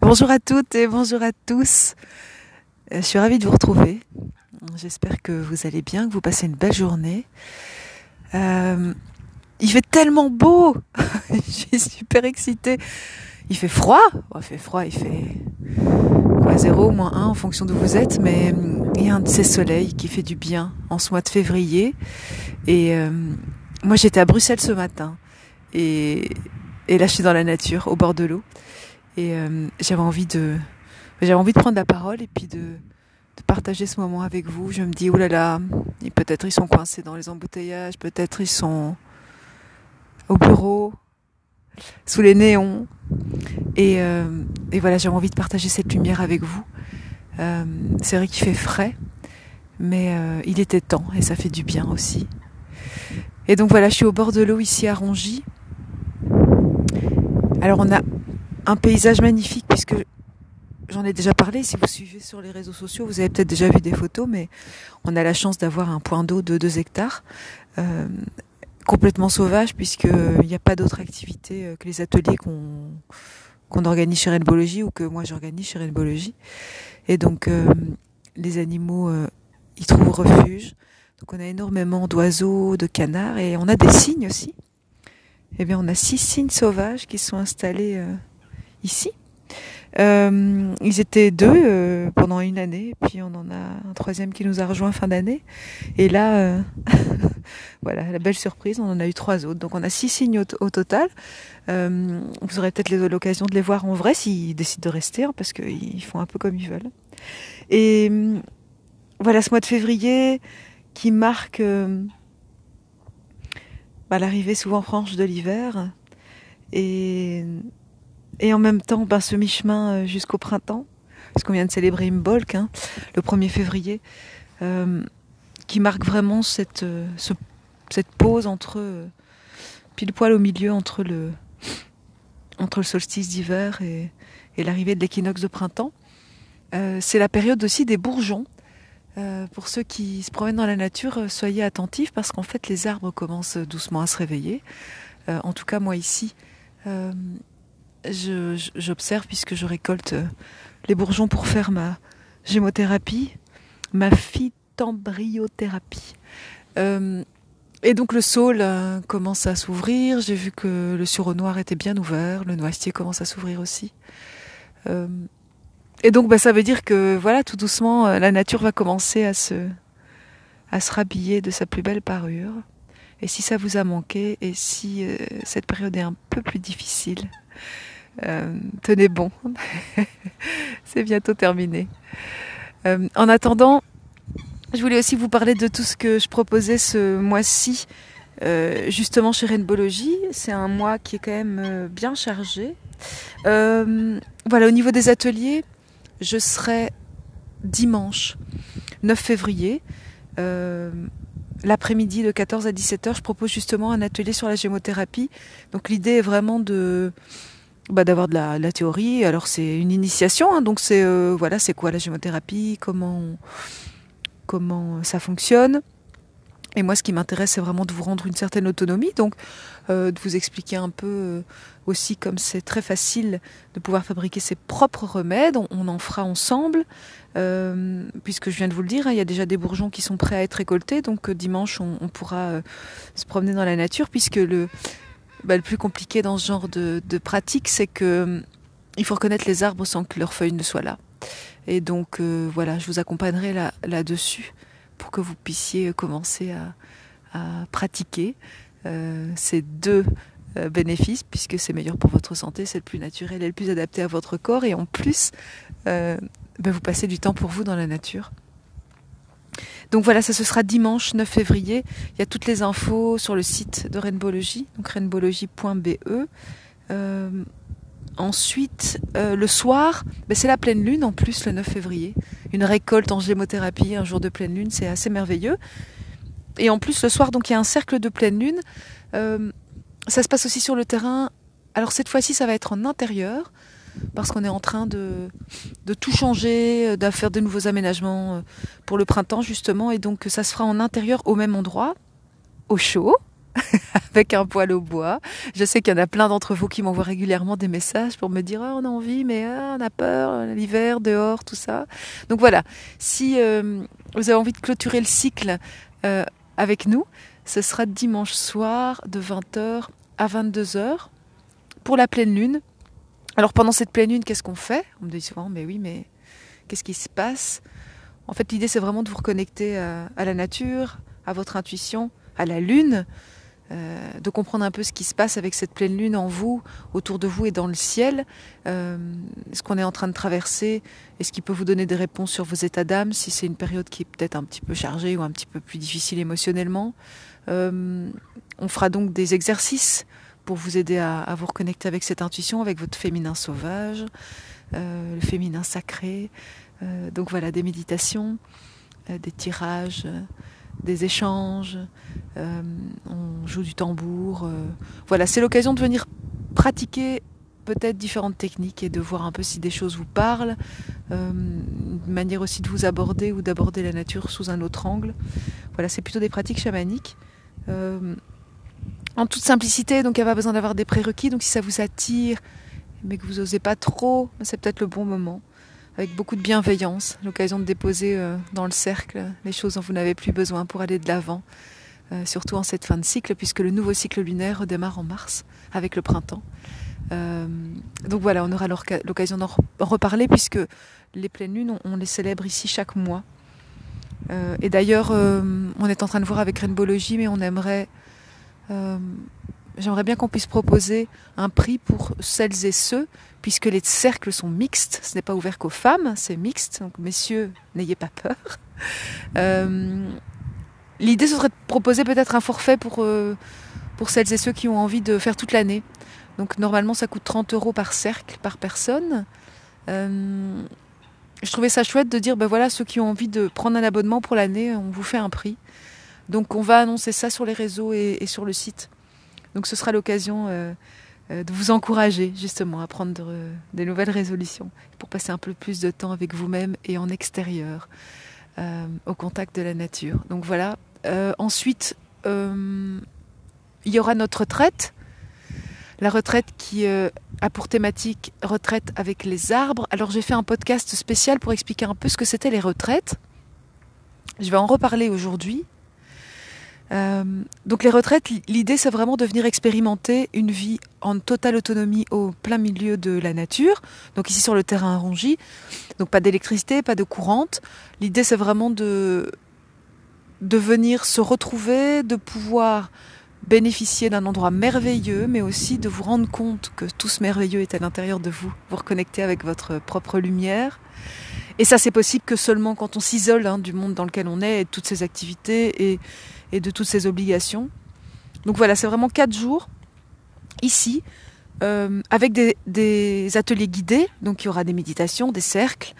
Bonjour à toutes et bonjour à tous. Euh, je suis ravie de vous retrouver. J'espère que vous allez bien, que vous passez une belle journée. Euh, il fait tellement beau. je suis super excitée. Il fait froid. il fait froid, il fait quoi, 0, moins 1 en fonction d'où vous êtes, mais hum, il y a un de ces soleils qui fait du bien en ce mois de février. Et euh, moi j'étais à Bruxelles ce matin. Et, et là je suis dans la nature, au bord de l'eau. Et euh, j'avais envie de j'avais envie de prendre la parole et puis de, partager ce moment avec vous. Je me dis, oh là là, peut-être ils sont coincés dans les embouteillages, peut-être ils sont au bureau, sous les néons. Et, euh, voilà, j'avais envie de partager cette lumière avec vous. Euh, c'est vrai qu'il fait frais, mais il était temps et ça fait du bien aussi. Et donc voilà, je suis au bord de l'eau ici à Rongy. Alors on a un paysage magnifique puisque j'en ai déjà parlé. Si vous suivez sur les réseaux sociaux, vous avez peut-être déjà vu des photos, mais on a la chance d'avoir un point d'eau de 2 hectares, euh, complètement sauvage puisqu'il n'y a pas d'autre activité euh, que les ateliers qu'on organise chez Rainbowlogy ou que moi j'organise chez Rainbowlogy. Et donc euh, les animaux y trouvent refuge. Donc on a énormément d'oiseaux, de canards et on a des cygnes aussi. Eh bien on a six cygnes sauvages qui sont installés ici. Euh, ils étaient deux euh, pendant une année, puis on en a un troisième qui nous a rejoint fin d'année. Et là, euh, voilà, la belle surprise, on en a eu trois autres. Donc on a six signes au, total. Vous aurez peut-être l'occasion de les voir en vrai s'ils décident de rester, hein, parce qu'ils font un peu comme ils veulent. Et voilà ce mois de février qui marque bah, l'arrivée souvent franche de l'hiver. Et et en même temps, ce mi-chemin jusqu'au printemps, parce qu'on vient de célébrer Imbolc, hein, le 1er février, euh, qui marque vraiment cette, ce, cette pause entre, pile poil au milieu entre le, solstice d'hiver et, l'arrivée de l'équinoxe de printemps. Euh, c'est la période aussi des bourgeons. Euh, pour ceux qui se promènent dans la nature, soyez attentifs parce qu'en fait les arbres commencent doucement à se réveiller. Euh, en tout cas, moi ici, j'observe puisque je récolte les bourgeons pour faire ma gémothérapie, ma phytembryothérapie. Euh, et donc le saule euh, commence à s'ouvrir. J'ai vu que le sureau noir était bien ouvert, le noisetier commence à s'ouvrir aussi. Euh, et donc bah, ça veut dire que voilà, tout doucement, la nature va commencer à se, à se rhabiller de sa plus belle parure. Et si ça vous a manqué, et si cette période est un peu plus difficile, euh, tenez bon, c'est bientôt terminé. Euh, en attendant, je voulais aussi vous parler de tout ce que je proposais ce mois-ci, euh, justement chez Rainbowlogy. C'est un mois qui est quand même euh, bien chargé. Euh, voilà, au niveau des ateliers, je serai dimanche 9 février. L'après-midi de 14 à 17h, je propose justement un atelier sur la gémothérapie. Donc l'idée est vraiment de bah, d'avoir de la, la, théorie. Alors c'est une initiation, hein, donc c'est euh, voilà, c'est quoi la gémothérapie, comment comment ça fonctionne. Et moi, ce qui m'intéresse, c'est vraiment de vous rendre une certaine autonomie, donc euh, de vous expliquer un peu euh, aussi comme c'est très facile de pouvoir fabriquer ses propres remèdes. On, en fera ensemble, euh, puisque je viens de vous le dire, hein, il y a déjà des bourgeons qui sont prêts à être récoltés, donc dimanche, on, pourra se promener dans la nature, puisque le bah, le plus compliqué dans ce genre de, de pratique, c'est que il faut reconnaître les arbres sans que leurs feuilles ne soient là. Et donc euh, voilà, je vous accompagnerai là, là-dessus pour que vous puissiez commencer à, pratiquer euh, ces deux euh, bénéfices, puisque c'est meilleur pour votre santé, c'est le plus naturel et le plus adapté à votre corps, et en plus, euh, ben vous passez du temps pour vous dans la nature. Donc voilà, ça ce sera dimanche 9 février. Il y a toutes les infos sur le site de Rainbowlogy, donc rainbowlogy.be. Euh, ensuite, euh, le soir, ben c'est la pleine lune en plus le 9 février. Une récolte en gémothérapie, un jour de pleine lune, c'est assez merveilleux. Et en plus, le soir, donc il y a un cercle de pleine lune. Euh, ça se passe aussi sur le terrain. Alors cette fois-ci, ça va être en intérieur parce qu'on est en train de, de tout changer, de faire de nouveaux aménagements euh, pour le printemps justement, et donc ça se fera en intérieur au même endroit, au chaud. avec un poêle au bois. Je sais qu'il y en a plein d'entre vous qui m'envoient régulièrement des messages pour me dire oh, on a envie, mais ah, on a peur, l'hiver, dehors, tout ça. Donc voilà, si euh, vous avez envie de clôturer le cycle euh, avec nous, ce sera dimanche soir de 20h à 22h pour la pleine lune. Alors pendant cette pleine lune, qu'est-ce qu'on fait? On me dit souvent, mais oui, mais qu'est-ce qui se passe? En fait, l'idée, c'est vraiment de vous reconnecter à, la nature, à votre intuition, à la lune, euh, de comprendre un peu ce qui se passe avec cette pleine lune en vous, autour de vous et dans le ciel, euh, ce qu'on est en train de traverser, et ce qui peut vous donner des réponses sur vos états d'âme, si c'est une période qui est peut-être un petit peu chargée ou un petit peu plus difficile émotionnellement? Euh, on fera donc des exercices pour vous aider à, vous reconnecter avec cette intuition, avec votre féminin sauvage, le féminin sacré. donc voilà, des méditations, des tirages des échanges, on joue du tambour. Euh. Voilà, c'est l'occasion de venir pratiquer peut-être différentes techniques et de voir un peu si des choses vous parlent, euh, une manière aussi de vous aborder ou d'aborder la nature sous un autre angle. Voilà, c'est plutôt des pratiques chamaniques. en toute simplicité, donc il n'y a pas besoin d'avoir des prérequis, donc si ça vous attire, mais que vous n'osez pas trop, c'est peut-être le bon moment avec beaucoup de bienveillance, l'occasion de déposer euh, dans le cercle les choses dont vous n'avez plus besoin pour aller de l'avant, euh, surtout en cette fin de cycle, puisque le nouveau cycle lunaire redémarre en mars avec le printemps. Euh, donc voilà, on aura l'occasion d'en reparler, puisque les pleines lunes, on, les célèbre ici chaque mois. et d'ailleurs, on est en train de voir avec Rainbowlogy, mais on aimerait j'aimerais bien qu'on puisse proposer un prix pour celles et ceux, puisque les cercles sont mixtes, ce n'est pas ouvert qu'aux femmes, c'est mixte, donc messieurs, n'ayez pas peur. L'idée, ce serait de proposer peut-être un forfait pour, euh, pour celles et ceux qui ont envie de faire toute l'année. Donc normalement, ça coûte 30 euros par cercle, par personne. Euh, je trouvais ça chouette de dire, ben voilà, ceux qui ont envie de prendre un abonnement pour l'année, on vous fait un prix. Donc on va annoncer ça sur les réseaux et sur le site. Donc ce sera l'occasion euh, de vous encourager justement à prendre des nouvelles résolutions pour passer un peu plus de temps avec vous-même et en extérieur, au contact de la nature. Donc voilà. Ensuite, il y aura notre retraite. La retraite qui a pour thématique retraite avec les arbres. Alors j'ai fait un podcast spécial pour expliquer un peu ce que c'était les retraites. Je vais en reparler aujourd'hui euh, donc les retraites, l'idée c'est vraiment de venir expérimenter une vie en totale autonomie au plein milieu de la nature. Donc ici sur le terrain arrondi, donc pas d'électricité, pas de courante. L'idée c'est vraiment de de venir se retrouver, de pouvoir bénéficier d'un endroit merveilleux, mais aussi de vous rendre compte que tout ce merveilleux est à l'intérieur de vous, vous reconnecter avec votre propre lumière. Et ça, c'est possible que seulement quand on s'isole hein, du monde dans lequel on est et de toutes ces activités et, de toutes ses obligations. Donc voilà, c'est vraiment quatre jours ici, euh, avec des, ateliers guidés. Donc il y aura des méditations, des cercles,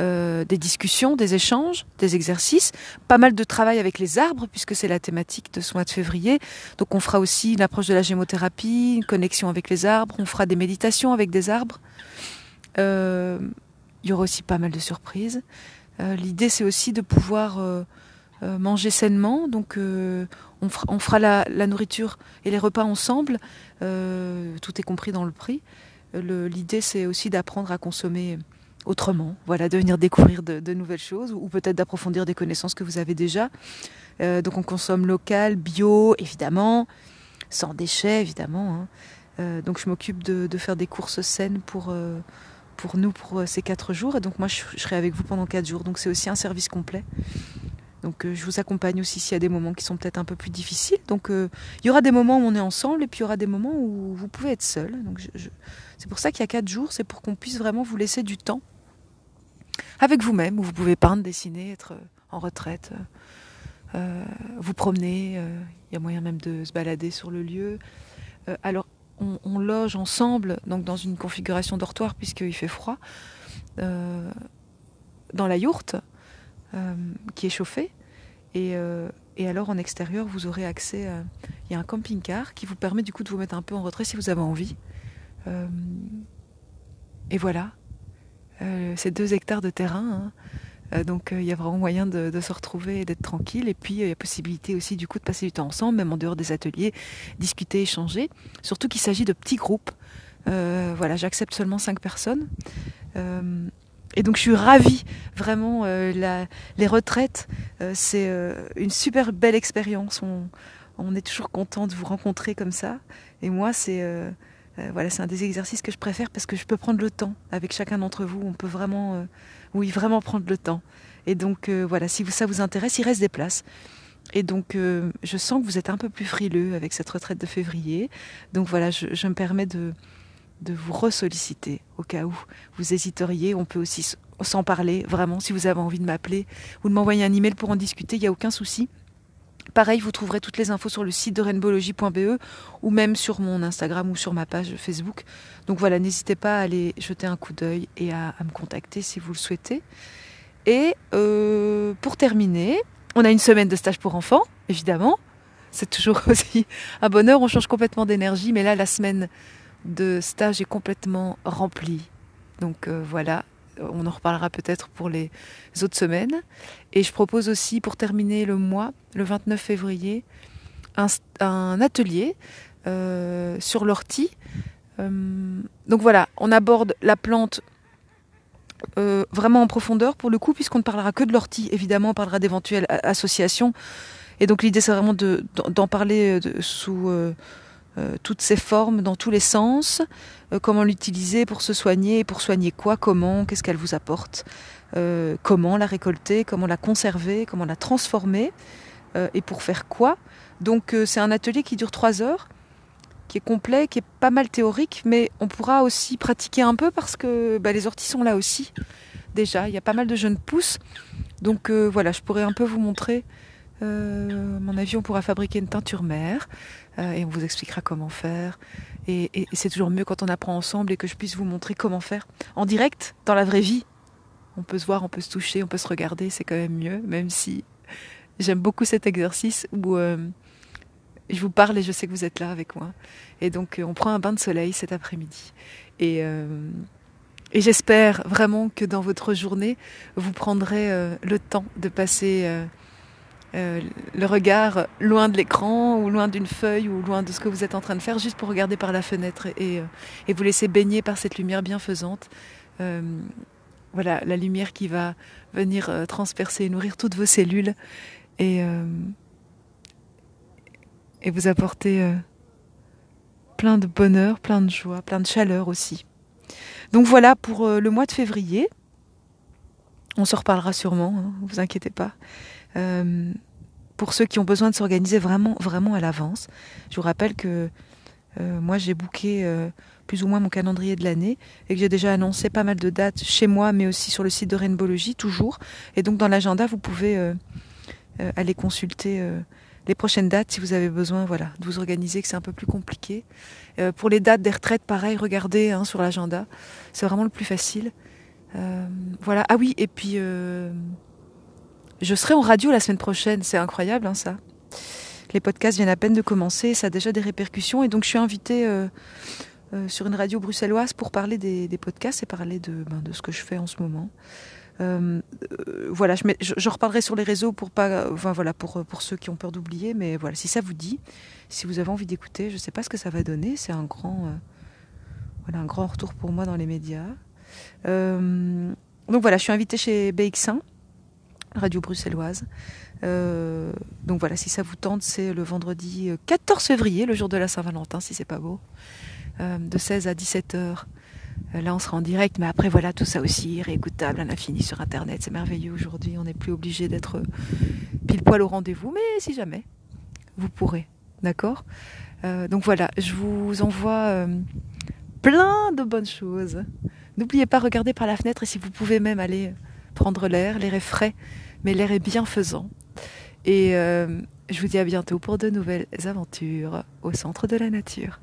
euh, des discussions, des échanges, des exercices, pas mal de travail avec les arbres, puisque c'est la thématique de ce mois de février. Donc on fera aussi une approche de la gémothérapie, une connexion avec les arbres, on fera des méditations avec des arbres. Euh, il y aura aussi pas mal de surprises. L'idée c'est aussi de pouvoir euh, manger sainement. Donc euh, on, fera, la, nourriture et les repas ensemble. Euh, tout est compris dans le prix. L'idée c'est aussi d'apprendre à consommer autrement, voilà, de venir découvrir de, nouvelles choses ou, peut-être d'approfondir des connaissances que vous avez déjà. donc on consomme local, bio, évidemment, sans déchets, évidemment. Hein. donc je m'occupe de, faire des courses saines pour, pour nous pour ces quatre jours. Et donc moi je, serai avec vous pendant quatre jours. Donc c'est aussi un service complet. Donc euh, je vous accompagne aussi s'il y a des moments qui sont peut-être un peu plus difficiles. Donc euh, il y aura des moments où on est ensemble et puis il y aura des moments où vous pouvez être seul. Donc c'est pour ça qu'il y a quatre jours, c'est pour qu'on puisse vraiment vous laisser du temps avec vous-même, où vous pouvez peindre, dessiner, être euh, en retraite, vous promener. Il y a moyen même de se balader sur le lieu. alors on, loge ensemble, donc dans une configuration dortoir puisqu'il fait froid, dans la yourte. Euh, qui est chauffé. Et, euh, et, alors en extérieur, vous aurez accès. À... Il y a un camping-car qui vous permet du coup de vous mettre un peu en retrait si vous avez envie. Euh, et voilà. C'est deux hectares de terrain. Hein. donc il y a vraiment moyen de, se retrouver et d'être tranquille. Et puis il y a possibilité aussi du coup de passer du temps ensemble, même en dehors des ateliers, discuter, échanger. Surtout qu'il s'agit de petits groupes. voilà, j'accepte seulement cinq personnes. Et donc je suis ravie, vraiment, euh, les retraites, euh, c'est euh, une super belle expérience. On, on, est toujours content de vous rencontrer comme ça. Et moi, c'est voilà, c'est un des exercices que je préfère parce que je peux prendre le temps avec chacun d'entre vous. On peut vraiment, oui, vraiment prendre le temps. Et donc voilà, si ça vous intéresse, il reste des places. Et donc, je sens que vous êtes un peu plus frileux avec cette retraite de février. Donc voilà, je, je me permets de, de vous ressolliciter au cas où vous hésiteriez. On peut aussi s'en parler, vraiment, si vous avez envie de m'appeler ou de m'envoyer un email pour en discuter, il n'y a aucun souci. Pareil, vous trouverez toutes les infos sur le site de rainbowlogy.be ou même sur mon Instagram ou sur ma page Facebook. Donc voilà, n'hésitez pas à aller jeter un coup d'œil et à, me contacter si vous le souhaitez. Et euh, pour terminer, on a une semaine de stage pour enfants, évidemment. C'est toujours aussi un bonheur, on change complètement d'énergie, mais là, la semaine de stage est complètement rempli. Donc euh, voilà, on en reparlera peut-être pour les autres semaines. Et je propose aussi, pour terminer le mois, le 29 février, un, atelier euh, sur l'ortie. Euh, donc voilà, on aborde la plante vraiment en profondeur pour le coup, puisqu'on ne parlera que de l'ortie. Évidemment, on parlera d'éventuelles associations. Et donc l'idée, c'est vraiment d'en parler sous euh, toutes ces formes dans tous les sens, euh, comment l'utiliser pour se soigner, pour soigner quoi, comment, qu'est-ce qu'elle vous apporte, euh, comment la récolter, comment la conserver, comment la transformer et pour faire quoi. Donc c'est un atelier qui dure trois heures, qui est complet, qui est pas mal théorique, mais on pourra aussi pratiquer un peu parce que bah, les orties sont là aussi. Déjà, il y a pas mal de jeunes pousses. Donc voilà, je pourrais un peu vous montrer euh, à mon avis, on pourra fabriquer une teinture mère euh, et on vous expliquera comment faire. Et, c'est toujours mieux quand on apprend ensemble et que je puisse vous montrer comment faire en direct, dans la vraie vie. On peut se voir, on peut se toucher, on peut se regarder, c'est quand même mieux, même si j'aime beaucoup cet exercice où euh, je vous parle et je sais que vous êtes là avec moi. Et donc on prend un bain de soleil cet après-midi. Et, j'espère vraiment que dans votre journée, vous prendrez le temps de passer le regard loin de l'écran ou loin d'une feuille ou loin de ce que vous êtes en train de faire, juste pour regarder par la fenêtre et, euh, vous laisser baigner par cette lumière bienfaisante. Euh, voilà, la lumière qui va venir transpercer et nourrir toutes vos cellules et, et vous apporter plein de bonheur, plein de joie, plein de chaleur aussi. Donc voilà pour le mois de février. On se reparlera sûrement, ne hein, vous inquiétez pas. Euh, pour ceux qui ont besoin de s'organiser vraiment, vraiment à l'avance. Je vous rappelle que euh, moi j'ai booké euh, plus ou moins mon calendrier de l'année et que j'ai déjà annoncé pas mal de dates chez moi, mais aussi sur le site de Rainbowlogy toujours. Et donc dans l'agenda, vous pouvez aller consulter les prochaines dates si vous avez besoin voilà, de vous organiser, que c'est un peu plus compliqué. pour les dates des retraites, pareil, regardez hein, sur l'agenda. C'est vraiment le plus facile. voilà. Ah oui, et puis je serai en radio la semaine prochaine, c'est incroyable hein, ça. Les podcasts viennent à peine de commencer, ça a déjà des répercussions et donc je suis invitée euh, euh, sur une radio bruxelloise pour parler des, podcasts et parler de, ben, de, ce que je fais en ce moment. Euh, voilà, je, reparlerai sur les réseaux pour pas, enfin voilà, pour ceux qui ont peur d'oublier, mais voilà, si ça vous dit, si vous avez envie d'écouter, je ne sais pas ce que ça va donner, c'est un grand, voilà, un grand retour pour moi dans les médias. donc voilà, je suis invitée chez BX1 radio bruxelloise. Euh, donc voilà, si ça vous tente, c'est le vendredi 14 février, le jour de la Saint-Valentin, si c'est pas beau, euh, de 16 à 17 heures. Euh, là, on sera en direct, mais après, voilà, tout ça aussi réécoutable à l'infini sur Internet. C'est merveilleux aujourd'hui. On n'est plus obligé d'être pile poil au rendez-vous, mais si jamais, vous pourrez. D'accord? Donc voilà, je vous envoie plein de bonnes choses. N'oubliez pas, regardez par la fenêtre et si vous pouvez même aller prendre l'air. L'air est frais, mais l'air est bienfaisant. Et euh, je vous dis à bientôt pour de nouvelles aventures au centre de la nature.